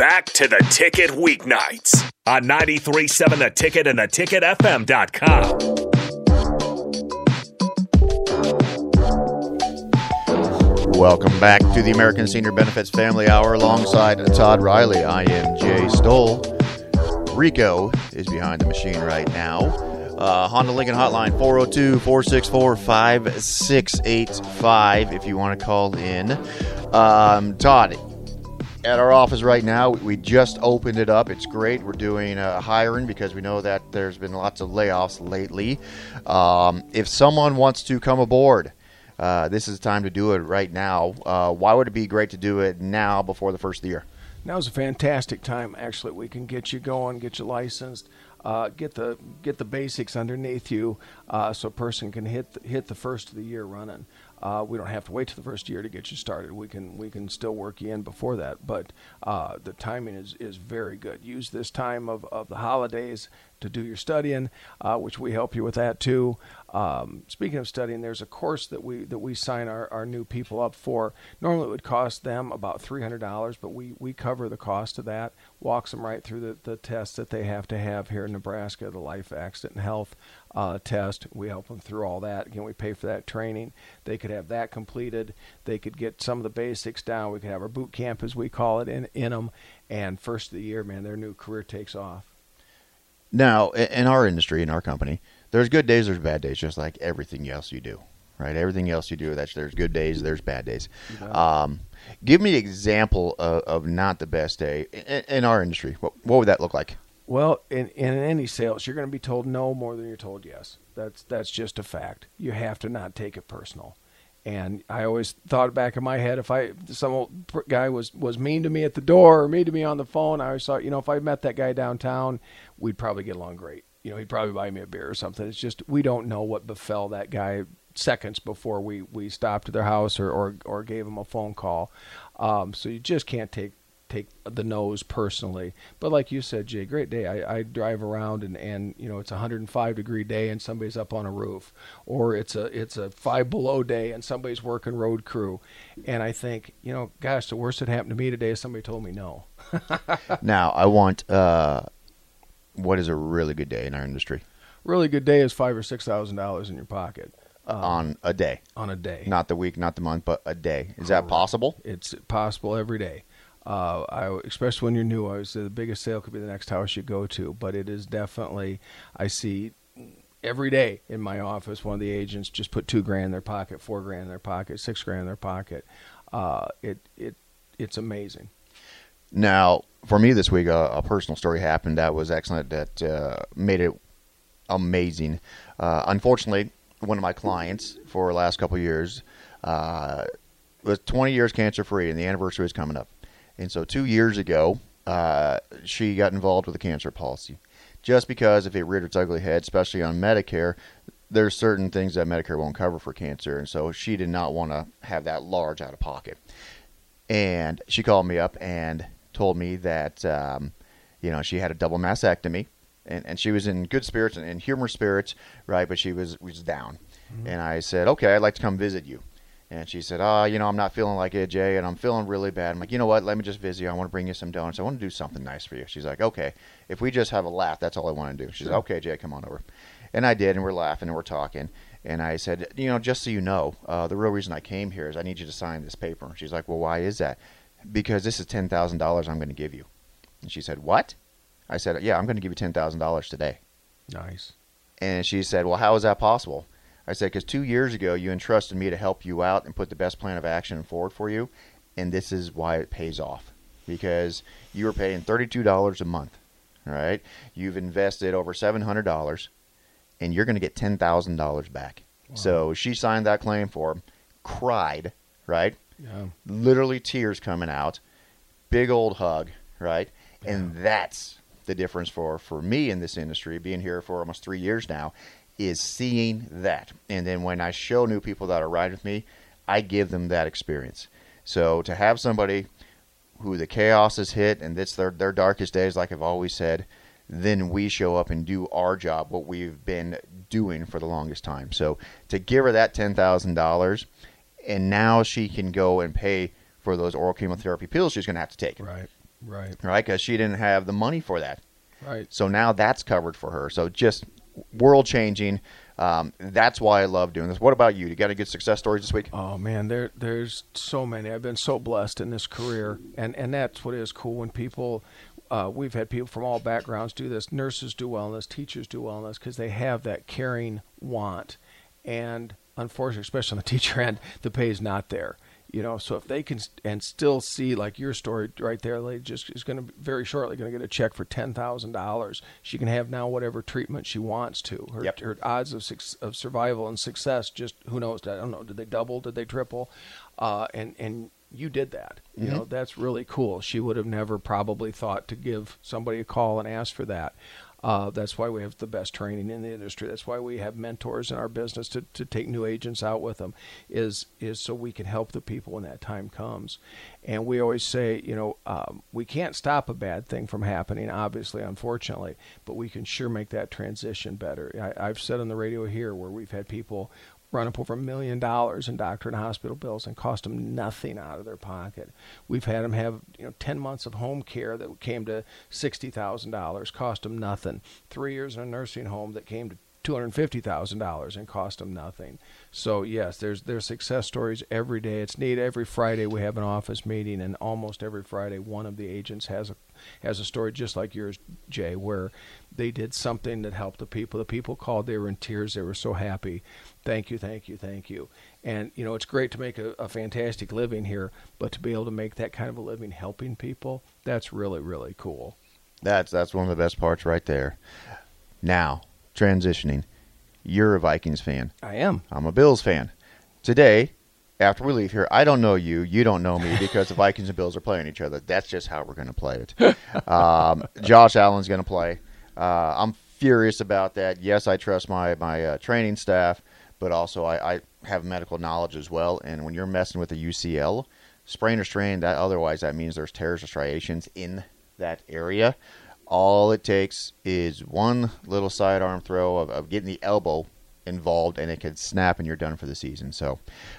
back to the ticket weeknights on 93.7 The Ticket and the theticketfm.com. Welcome back to the American Senior Benefits Family Hour alongside Todd Riley. I am Jay Stoll. Rico is behind the machine right now. Uh, Honda Lincoln Hotline 402 464 5685 if you want to call in. Um, Todd, at our office right now, we just opened it up. It's great. We're doing uh, hiring because we know that there's been lots of layoffs lately. Um, if someone wants to come aboard, uh, this is the time to do it right now. Uh, why would it be great to do it now before the first of the year? Now's a fantastic time. Actually, we can get you going, get you licensed, uh, get the get the basics underneath you, uh, so a person can hit the, hit the first of the year running. Uh, we don't have to wait to the first year to get you started. We can we can still work you in before that. But uh, the timing is, is very good. Use this time of, of the holidays to do your studying, uh, which we help you with that too. Um, speaking of studying, there's a course that we that we sign our, our new people up for. Normally, it would cost them about three hundred dollars, but we, we cover the cost of that. Walks them right through the, the tests that they have to have here in Nebraska, the life, accident, and health uh, test. We help them through all that. Again, we pay for that training. They could have that completed. They could get some of the basics down. We could have our boot camp, as we call it, in in them. And first of the year, man, their new career takes off. Now, in our industry, in our company, there's good days, there's bad days, just like everything else you do, right? Everything else you do, that's there's good days, there's bad days. Um, give me an example of, of, not the best day in, in our industry. What, what, would that look like? Well, in, in any sales, you're going to be told no more than you're told yes. That's that's just a fact. You have to not take it personal. And I always thought back in my head if I some old guy was was mean to me at the door or mean to me on the phone, I always thought, you know, if I met that guy downtown, we'd probably get along great you know, he'd probably buy me a beer or something. It's just we don't know what befell that guy seconds before we, we stopped at their house or, or, or gave him a phone call. Um, so you just can't take take the nose personally. But like you said, Jay, great day. I, I drive around and, and you know it's a 105 degree day and somebody's up on a roof, or it's a it's a five below day and somebody's working road crew, and I think you know, gosh, the worst that happened to me today is somebody told me no. now I want. Uh what is a really good day in our industry? Really good day is five or six thousand dollars in your pocket um, on a day. On a day, not the week, not the month, but a day. Is that possible? It's possible every day. Uh, I, especially when you're new, I say the biggest sale could be the next house you go to, but it is definitely I see every day in my office one of the agents just put two grand in their pocket, four grand in their pocket, six grand in their pocket. Uh, it it it's amazing. Now, for me this week, a, a, personal story happened that was excellent, that uh, made it amazing. Uh, unfortunately, one of my clients for the last couple years uh, was 20 years cancer free, and the anniversary is coming up. And so, two years ago, uh, she got involved with a cancer policy. Just because if it reared its ugly head, especially on Medicare, there's certain things that Medicare won't cover for cancer, and so she did not want to have that large out of pocket. And she called me up and told me that um, you know she had a double mastectomy, and, and she was in good spirits and in humor spirits, right? But she was was down, mm-hmm. and I said, okay, I'd like to come visit you. And she said, "Ah, oh, you know, I'm not feeling like it, Jay, and I'm feeling really bad." I'm like, "You know what? Let me just visit you. I want to bring you some donuts. I want to do something nice for you." She's like, "Okay, if we just have a laugh, that's all I want to do." She's sure. like, "Okay, Jay, come on over." And I did, and we're laughing and we're talking. And I said, "You know, just so you know, uh, the real reason I came here is I need you to sign this paper." She's like, "Well, why is that?" because this is ten thousand dollars I'm going to give you. And she said, What? I said, Yeah, I'm going to give you ten thousand dollars today. Nice. And she said, Well, how is that possible? I said, Because two years ago you entrusted me to help you out and put the best plan of action forward for you, and this is why it pays off. Because you were paying thirty-two dollars a month, right? You've invested over seven hundred dollars, and you're going to get ten thousand dollars back. Wow. So she signed that claim form, cried, right? Yeah. Literally tears coming out. Big old hug, right? Yeah. And that's the difference for, for me in this industry, being here for almost three years now, is seeing that. And then when I show new people that are riding with me, I give them that experience. So to have somebody who the chaos has hit and it's their, their darkest days, like I've always said, then we show up and do our job, what we've been doing for the longest time. So to give her that ten thousand dollars and now she can go and pay for those oral chemotherapy pills she's going to have to take. Right. Right. right? Because she didn't have the money for that. Right. So now that's covered for her. So just world changing. Um, that's why I love doing this. What about you? You got any good success stories this week? Oh man, there there's so many. I've been so blessed in this career, and and that's what is cool when people. Uh, we've had people from all backgrounds do this. Nurses do wellness, teachers do wellness because they have that caring want, and unfortunately, especially on the teacher end, the pay is not there. You know, so if they can st- and still see like your story right there, they just is going to very shortly going to get a check for ten thousand dollars. She can have now whatever treatment she wants to. Her, Yep. her odds of of survival and success just who knows? I don't know. Did they double? Did they triple? Uh, and and you did that. You know that's really cool. She would have never probably thought to give somebody a call and ask for that. Uh, that's why we have the best training in the industry. That's why we have mentors in our business to, to take new agents out with them. Is is so we can help the people when that time comes. And we always say, you know, um, we can't stop a bad thing from happening, obviously, unfortunately, but we can sure make that transition better. I, I've said on the radio here where we've had people run up over a million dollars in doctor and hospital bills and cost them nothing out of their pocket. We've had them have you know ten months of home care that came to sixty thousand dollars, cost them nothing. Three years in a nursing home that came to two hundred fifty thousand dollars and cost them nothing. So yes, there's there's success stories every day. It's neat. Every Friday we have an office meeting, and almost every Friday one of the agents has a has a story just like yours, Jay, where they did something that helped the people. The people called. They were in tears. They were so happy. Thank you, thank you, thank you. And you know it's great to make a, a fantastic living here, but to be able to make that kind of a living helping people, that's really really cool. That's that's one of the best parts right there. Now, transitioning. You're a Vikings fan. I am. I'm a Bills fan. Today, after we leave here, I don't know you. You don't know me because the Vikings and Bills are playing each other. That's just how we're going to play it. Um, Josh Allen's going to play. Uh, I'm furious about that. Yes, I trust my my uh, training staff, but also I, I have medical knowledge as well. And when you're messing with a UCL, sprain or strain, that otherwise that means there's tears or striations in that area. All it takes is one little sidearm throw of, of getting the elbow involved, and it can snap, and you're done for the season. So,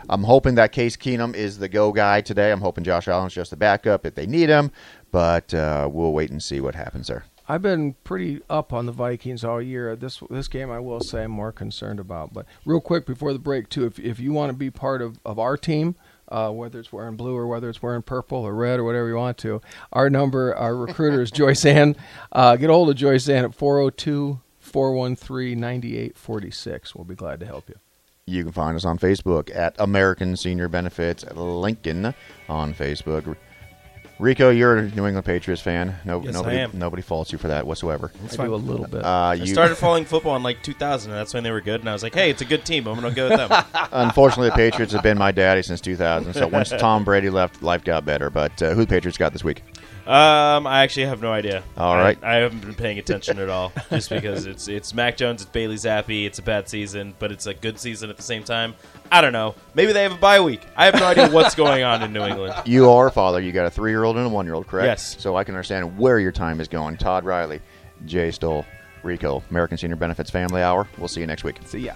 I'm hoping that Case Keenum is the go guy today. I'm hoping Josh Allen's just a backup if they need him, but uh, we'll wait and see what happens there. I've been pretty up on the Vikings all year. This this game, I will say, I'm more concerned about. But real quick before the break, too, if if you want to be part of, of our team, uh, whether it's wearing blue or whether it's wearing purple or red or whatever you want to, our number, our recruiter is Joyce Ann. Uh, get a hold of Joyce Ann at 402 413 9846. We'll be glad to help you. You can find us on Facebook at American Senior Benefits Lincoln on Facebook. Rico, you're a New England Patriots fan. No, Yes, I nobody, am. nobody faults you for that whatsoever. I do a little bit. Uh, I you, started following football in like 2000, and that's when they were good. And I was like, hey, it's a good team. I'm going to go with them. unfortunately, the Patriots have been my daddy since 2000. So once Tom Brady left, life got better. But uh, who the Patriots got this week? Um, I actually have no idea. All right, I- I, haven't been paying attention at all, just because it's it's Mac Jones, it's Bailey Zappe, it's a bad season, but it's a good season at the same time. I don't know. Maybe they have a bye week. I have no idea what's going on in New England. You are a father. You got a three-year-old and a one-year-old, correct? Yes. So I can understand where your time is going. Todd Riley, Jay Stoll, Rico, American Senior Benefits Family Hour. We'll see you next week. See ya.